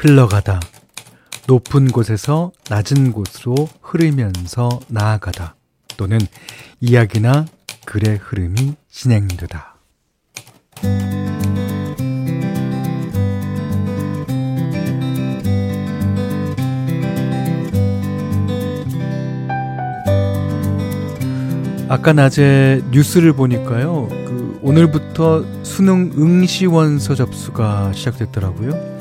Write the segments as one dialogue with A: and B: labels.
A: 흘러가다. 높은 곳에서 낮은 곳으로 흐르면서 나아가다. 또는 이야기나 글의 흐름이 진행되다. 아까 낮에 뉴스를 보니까요. 그 오늘부터 수능 응시원서 접수가 시작됐더라고요.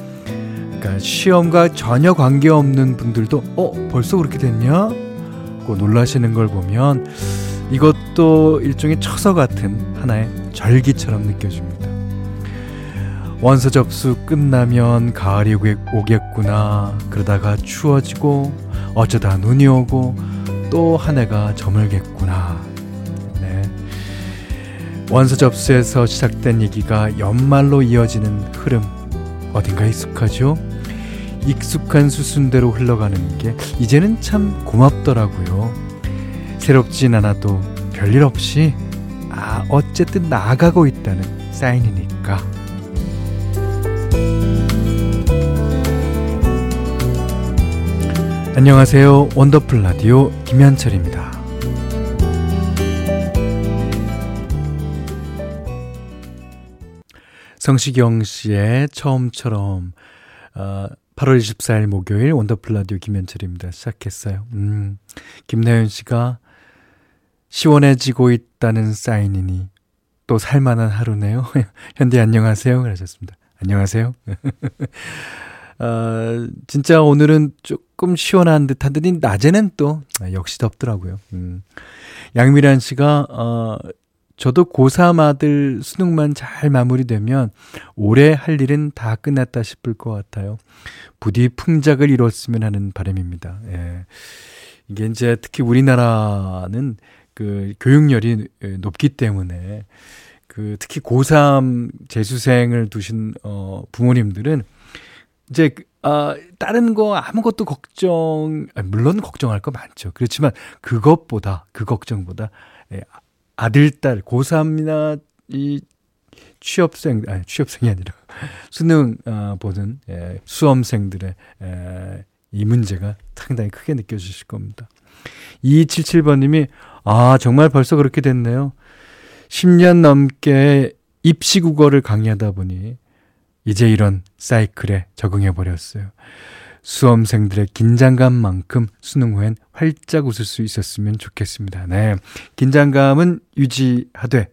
A: 그러니까 시험과 전혀 관계없는 분들도 어 벌써 그렇게 됐냐? 고 놀라시는 걸 보면 이것도 일종의 처서 같은 하나의 절기처럼 느껴집니다. 원서 접수 끝나면 가을이 오겠구나. 그러다가 추워지고 어쩌다 눈이 오고 또 한 해가 저물겠구나. 네. 원서 접수에서 시작된 얘기가 연말로 이어지는 흐름 어딘가 익숙하죠? 익숙한 수순대로 흘러가는 게 이제는 참 고맙더라고요. 새롭진 않아도 별일 없이 아 어쨌든 나아가고 있다는 사인이니까. 안녕하세요. 원더풀 라디오 김현철입니다. 성시경 씨의 처음처럼 어, 8월 24일 목요일 원더풀 라디오 김현철입니다. 시작했어요. 음, 김나연 씨가 시원해지고 있다는 사인이니 또 살만한 하루네요. 현디 안녕하세요. 그러셨습니다. 안녕하세요. 어, 진짜 오늘은 조금 시원한 듯한 듯이 낮에는 또 아, 역시 덥더라고요. 음. 양미란 씨가 어, 저도 고3 아들 수능만 잘 마무리되면 올해 할 일은 다 끝났다 싶을 것 같아요. 부디 풍작을 이뤘으면 하는 바람입니다. 예. 이게 이제 특히 우리나라는 그 교육열이 높기 때문에 그 특히 고3 재수생을 두신 어 부모님들은 이제 그, 아 다른 거 아무것도 걱정 아, 물론 걱정할 거 많죠. 그렇지만 그것보다 그 걱정보다 예, 아들, 딸, 고3이나 이 취업생, 아니, 취업생이 아니라 수능 어, 보는 예, 수험생들의 예, 이 문제가 상당히 크게 느껴지실 겁니다. 2 7 7번님이 아, 정말 벌써 그렇게 됐네요. 10년 넘게 입시 국어를 강의하다 보니 이제 이런 사이클에 적응해 버렸어요. 수험생들의 긴장감만큼 수능 후엔 활짝 웃을 수 있었으면 좋겠습니다. 네. 긴장감은 유지하되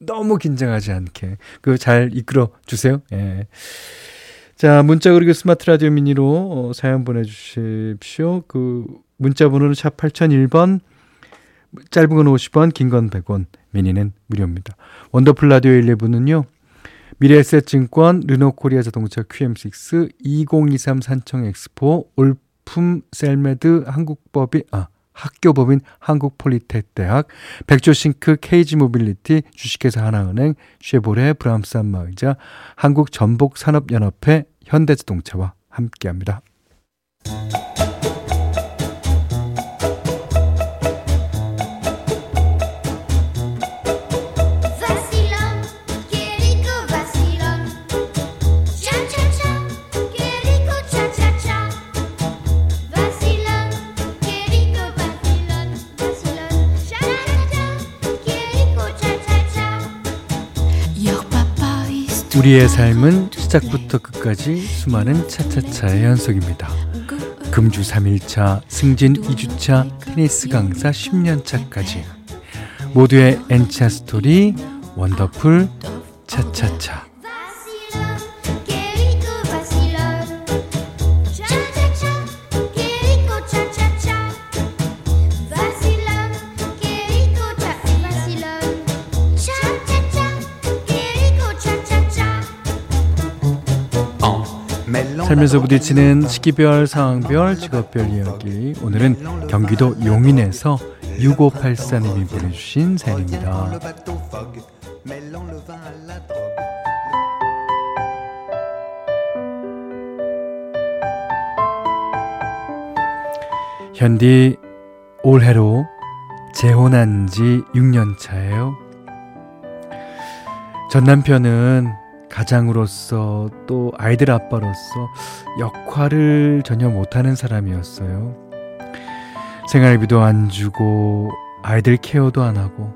A: 너무 긴장하지 않게 그 잘 이끌어 주세요. 예. 네. 자, 문자 그리고 스마트 라디오 미니로 어, 사연 보내 주십시오. 그 문자 번호는 샵 8001번 짧은 건 50원, 긴 건 100원, 미니는 무료입니다. 원더풀 라디오 1, 1부는요 미래에셋증권, 르노코리아자동차 QM6, 2023 산청엑스포, 올품 셀메드 한국법인 아 학교법인 한국폴리텍대학, 백조싱크 이지모빌리티 주식회사 하나은행, 쉐보레 브람스 안마의자, 한국전복산업연합회, 현대자동차와 함께합니다. 우리의 삶은 시작부터 끝까지 수많은 차차차의 연속입니다. 금주 3일차, 승진 2주차, 테니스 강사 10년차까지 모두의 N차 스토리 원더풀 차차차 살면서 부딪히는 시기별, 상황별, 직업별 이야기. 오늘은 경기도 용인에서 6584님이 보내주신 사연입니다. 현디 올해로 재혼한 지 6년 차예요. 전 남편은 가장으로서 또 아이들 아빠로서 역할을 전혀 못하는 사람이었어요. 생활비도 안 주고 아이들 케어도 안 하고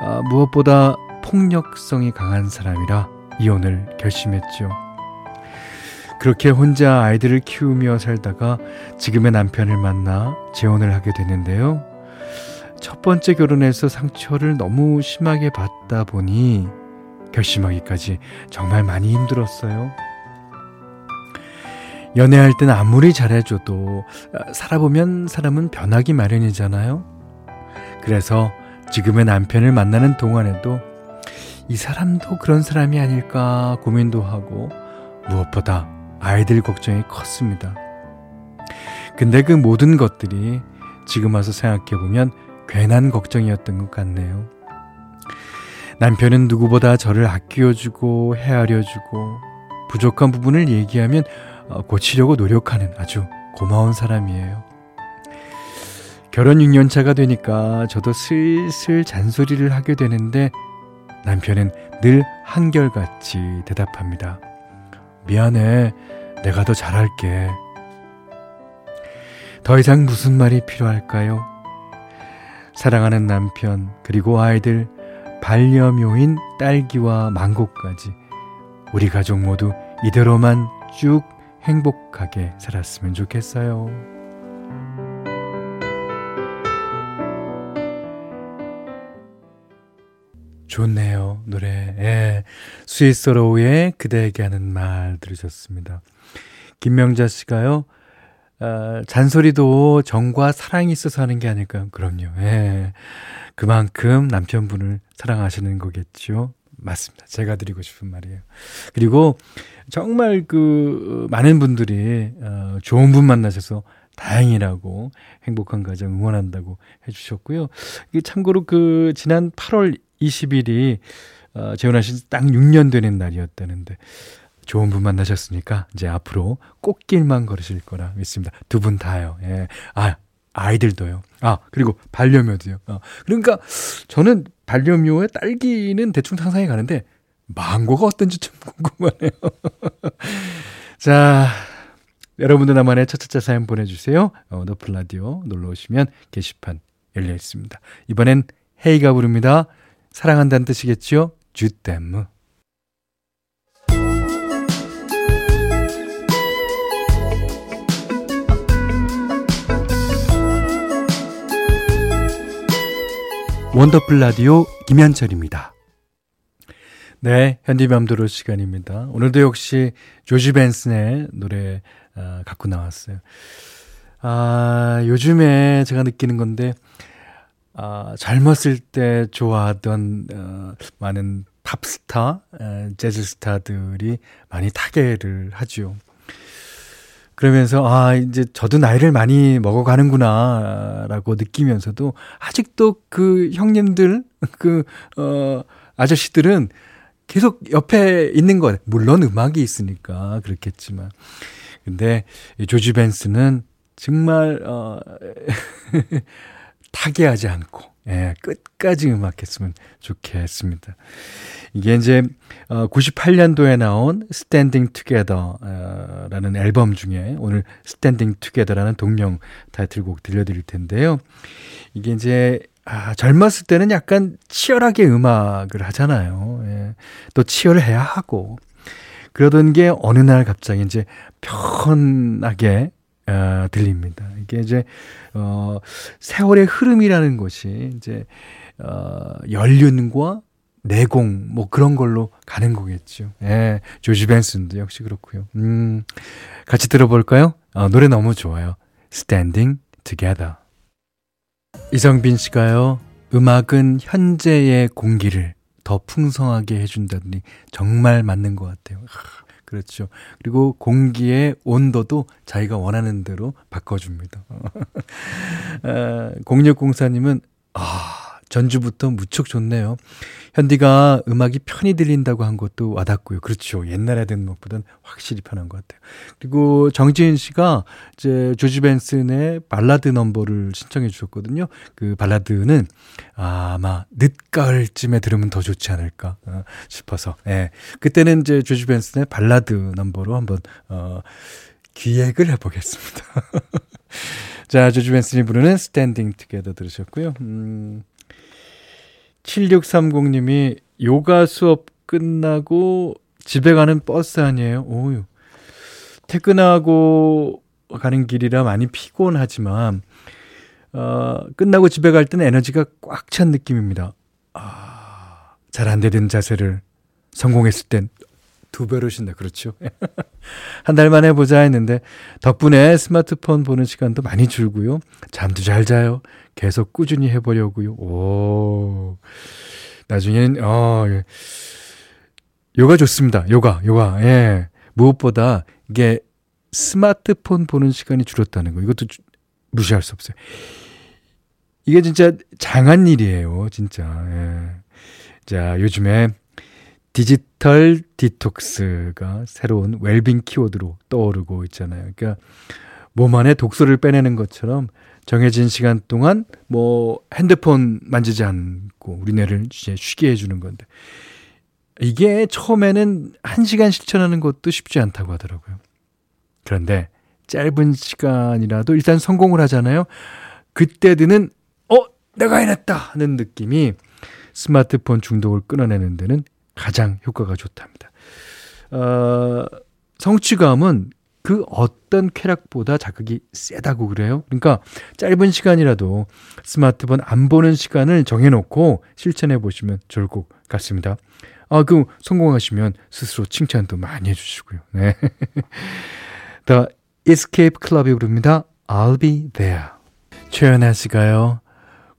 A: 아, 무엇보다 폭력성이 강한 사람이라 이혼을 결심했죠. 그렇게 혼자 아이들을 키우며 살다가 지금의 남편을 만나 재혼을 하게 되는데요. 첫 번째 결혼에서 상처를 너무 심하게 받다 보니 결심하기까지 정말 많이 힘들었어요. 연애할 땐 아무리 잘해줘도 어, 살아보면 사람은 변하기 마련이잖아요. 그래서 지금의 남편을 만나는 동안에도 이 사람도 그런 사람이 아닐까 고민도 하고 무엇보다 아이들 걱정이 컸습니다. 근데 그 모든 것들이 지금 와서 생각해보면 괜한 걱정이었던 것 같네요. 남편은 누구보다 저를 아껴주고 헤아려주고 부족한 부분을 얘기하면 어, 고치려고 노력하는 아주 고마운 사람이에요. 결혼 6년차가 되니까 저도 슬슬 잔소리를 하게 되는데 남편은 늘 한결같이 대답합니다. 미안해. 내가 더 잘할게. 더 이상 무슨 말이 필요할까요? 사랑하는 남편, 그리고 아이들, 반려묘인 딸기와 망고까지 우리 가족 모두 이대로만 쭉 행복하게 살았으면 좋겠어요. 좋네요, 노래. 예. 스위스로우의 그대에게 하는 말 들으셨습니다. 김명자 씨가요, 어, 잔소리도 정과 사랑이 있어서 하는 게 아닐까요? 그럼요. 예. 그만큼 남편분을 사랑하시는 거겠죠. 맞습니다. 제가 드리고 싶은 말이에요. 그리고 정말 그 많은 분들이 어, 좋은 분 만나셔서 다행이라고 행복한 가정 응원한다고 해주셨고요. 참고로 그 지난 8월 20일이 어, 재혼하신 딱 6년 되는 날이었다는데 좋은 분 만나셨으니까 이제 앞으로 꽃길만 걸으실 거라 믿습니다. 두 분 다요. 예. 아, 아이들도요. 아, 그리고 반려묘도요. 아, 그러니까 저는 반려묘의 딸기는 대충 상상해 가는데 망고가 어떤지 좀 궁금하네요. 자, 여러분들 나만의 차차차 사연 보내주세요. 어, 너플라디오 놀러 오시면 게시판 열려 있습니다. 이번엔 헤이가 부릅니다. 사랑한다는 뜻이겠지요? 주댐 원더풀 라디오 김현철입니다. 네, 현디맘대로 시간입니다. 오늘도 역시 조지 벤슨의 노래 아, 갖고 나왔어요. 아, 요즘에 제가 느끼는 건데 아, 젊었을 때 좋아하던 어, 많은 팝스타, 재즈스타들이 많이 타계를 하죠. 그러면서 아 이제 저도 나이를 많이 먹어가는구나라고 느끼면서도 아직도 그 형님들 그어 아저씨들은 계속 옆에 있는 것 물론 음악이 있으니까 그렇겠지만 근데 조지 벤스는 정말 어 타개하지 않고 예, 끝까지 음악했으면 좋겠습니다. 이게 이제 98년도에 어, 나온 스탠딩 투게더라는 앨범 중에 오늘 스탠딩 투게더라는 동명 타이틀곡 들려드릴 텐데요. 이게 이제 아, 젊었을 때는 약간 치열하게 음악을 하잖아요. 예. 또 치열해야 하고 그러던 게 어느 날 갑자기 이제 편하게 어, 들립니다. 이렇게 이제 어 세월의 흐름이라는 것이 이제 어 연륜과 내공 뭐 그런 걸로 가는 거겠죠. 예. 조지 벤슨도 역시 그렇고요. 음. 같이 들어볼까요? 어, 노래 너무 좋아요. Standing Together. 이성빈 씨가요. 음악은 현재의 공기를 더 풍성하게 해준다더니 정말 맞는 것 같아요. 그렇죠. 그리고 공기의 온도도 자기가 원하는 대로 바꿔줍니다. 아, 0604님은, 아, 전주부터 무척 좋네요. 현디가 음악이 편히 들린다고 한 것도 와닿고요. 그렇죠. 옛날에 된는것보다는 확실히 편한 것 같아요. 그리고 정지은 씨가 이제 조지 벤슨의 발라드 넘버를 신청해 주셨거든요. 그 발라드는 아마 늦가을쯤에 들으면 더 좋지 않을까 어, 싶어서. 예. 그때는 이제 조지 벤슨의 발라드 넘버로 한번 어 기획을 해보겠습니다. 자, 조지 벤슨이 부르는 스탠딩 투게더 들으셨고요. 음, 7630님이 요가 수업 끝나고 집에 가는 버스 아니에요? 오유. 퇴근하고 가는 길이라 많이 피곤하지만, 어, 끝나고 집에 갈 때는 에너지가 꽉 찬 느낌입니다. 아, 잘 안 되던 자세를 성공했을 땐, 두 배로 신나. 그렇죠. 한달 만에 보자 했는데 덕분에 스마트폰 보는 시간도 많이 줄고요. 잠도 잘 자요. 계속 꾸준히 해보려고요. 오. 나중엔, 어, 예. 요가 좋습니다. 요가, 요가. 예. 무엇보다 이게 스마트폰 보는 시간이 줄었다는 거. 이것도 주, 무시할 수 없어요. 이게 진짜 장한 일이에요. 진짜. 예. 자, 요즘에 디지털 디톡스가 새로운 웰빙 키워드로 떠오르고 있잖아요. 그러니까 몸 안에 독소를 빼내는 것처럼 정해진 시간 동안 뭐 핸드폰 만지지 않고 우리 뇌를 이제 쉬게 해주는 건데 이게 처음에는 한 시간 실천하는 것도 쉽지 않다고 하더라고요. 그런데 짧은 시간이라도 일단 성공을 하잖아요. 그때 드는 어 내가 해냈다 하는 느낌이 스마트폰 중독을 끊어내는 데는 가장 효과가 좋답니다. 어, 성취감은 그 어떤 쾌락보다 자극이 세다고 그래요. 그러니까 짧은 시간이라도 스마트폰 안 보는 시간을 정해놓고 실천해 보시면 좋을 것 같습니다. 아, 그 성공하시면 스스로 칭찬도 많이 해주시고요. 네. The Escape Club이 부릅니다. I'll be there. 최연아 씨가요.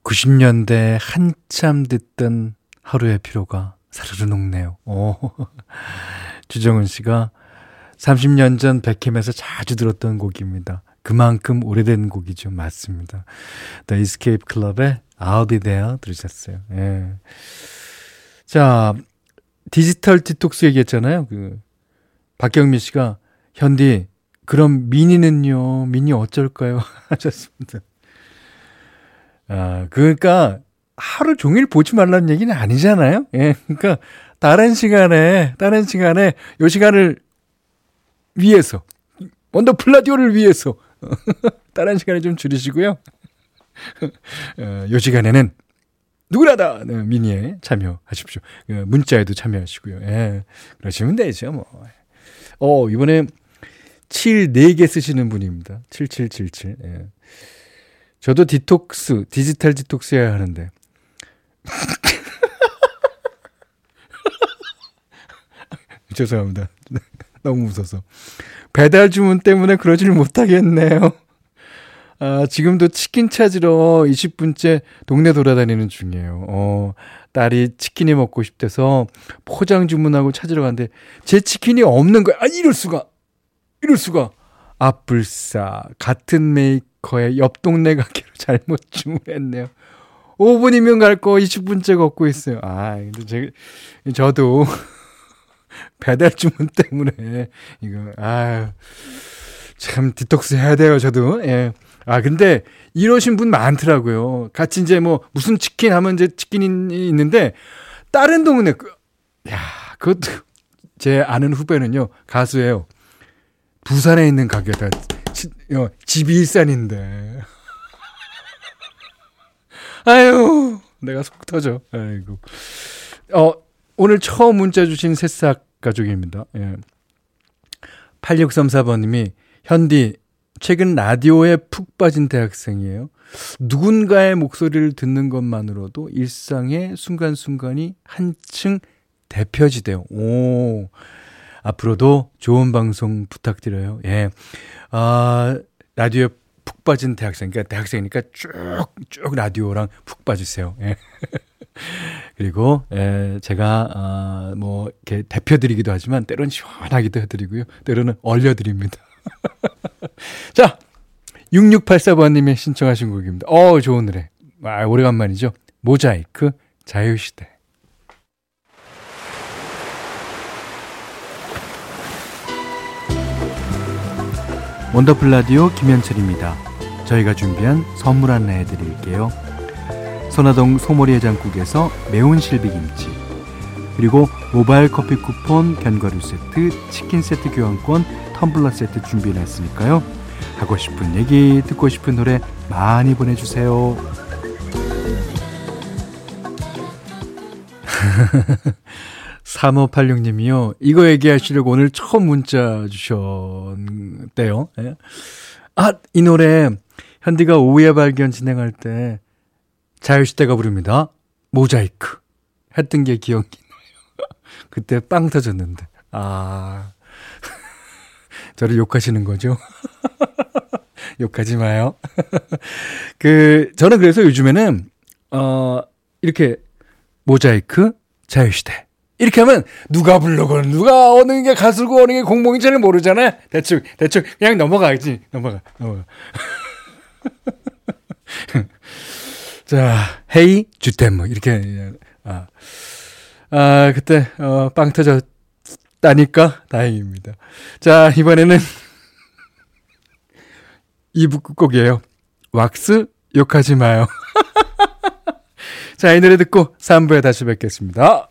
A: 90년대 한참 듣던 하루의 피로가 사르르 녹네요. 오. 주정은 씨가 30년 전 백캠에서 자주 들었던 곡입니다. 그만큼 오래된 곡이죠. 맞습니다. The Escape Club의 I'll Be There 들으셨어요. 예. 자, 디지털 디톡스 얘기했잖아요. 그, 박경민 씨가, 현디, 그럼 미니는요? 미니 어쩔까요? 하셨습니다. 아, 그러니까, 하루 종일 보지 말라는 얘기는 아니잖아요. 예. 그러니까 다른 시간에 다른 시간에 요 시간을 위해서 원더풀 라디오를 위해서 다른 시간에 좀 줄이시고요. 어, 요 시간에는 누구나 다 네, 미니에 참여하십시오. 그 문자에도 참여하시고요. 예. 그러시면 되죠, 뭐. 어, 이번에 7 4개 쓰시는 분입니다. 7777. 예. 저도 디톡스, 디지털 디톡스 해야 하는데 죄송합니다. 너무 무서워서. 배달 주문 때문에 그러질 못하겠네요. 아, 지금도 치킨 찾으러 20분째 동네 돌아다니는 중이에요. 어, 딸이 치킨이 먹고 싶대서 포장 주문하고 찾으러 갔는데 제 치킨이 없는 거야. 아, 이럴 수가. 이럴 수가. 아불싸 같은 메이커의 옆 동네 가게로 잘못 주문했네요. 5분이면 갈 거 20분째 걷고 있어요. 아, 근데 제, 저도 배달 주문 때문에 이거 아 참 디톡스 해야 돼요, 저도. 예. 아, 근데 이러신 분 많더라고요. 같이 이제 뭐 무슨 치킨 하면 이제 치킨이 있는데 다른 동네 그, 야, 그것도 제 아는 후배는요. 가수예요. 부산에 있는 가게다. 어, 집이 일산인데. 아유, 내가 속 터져. 아이고. 어, 오늘 처음 문자 주신 새싹 가족입니다. 예. 8634번님이, 현디, 최근 라디오에 푹 빠진 대학생이에요. 누군가의 목소리를 듣는 것만으로도 일상의 순간순간이 한층 대표지대요. 오. 앞으로도 좋은 방송 부탁드려요. 예. 아, 라디오 푹 빠진 대학생, 이니까 그러니까 대학생이니까 쭉, 쭉 라디오랑 푹 빠지세요. 예. 그리고, 예, 제가, 어, 뭐, 이렇게 대표드리기도 하지만, 때론 시원하기도 해드리고요. 때로는 얼려드립니다. 자, 6684번님이 신청하신 곡입니다. 어, 좋은 노래. 아, 오래간만이죠. 모자이크 자유시대. 원더풀 라디오 김현철입니다. 저희가 준비한 선물 안내해 드릴게요. 선화동 소머리 해장국에서 매운 실비김치 그리고 모바일 커피 쿠폰 견과류 세트 치킨 세트 교환권 텀블러 세트 준비 했으니까요. 하고 싶은 얘기 듣고 싶은 노래 많이 보내주세요. 삼오팔육님이요 이거 얘기하시려고 오늘 처음 문자 주셨대요. 예. 아, 이 노래 현디가 오후에 발견 진행할 때 자유시대가 부릅니다. 모자이크 했던 게 기억이 나요. 그때 빵 터졌는데. 아. 저를 욕하시는 거죠? 욕하지 마요. 그, 저는 그래서 요즘에는, 어, 이렇게, 모자이크, 자유시대. 이렇게 하면, 누가 불러건, 누가 어느 게 가수고 어느 게공무인지는 모르잖아? 요 대충, 대충, 그냥 넘어가지. 야 넘어가, 넘어가. 자, 헤이 주템뭐 이렇게 예, 아, 아 그때 어, 빵 터졌다니까 다행입니다. 자 이번에는 이북 끝곡이에요. 왁스 욕하지 마요. 자이 노래 듣고 3부에 다시 뵙겠습니다.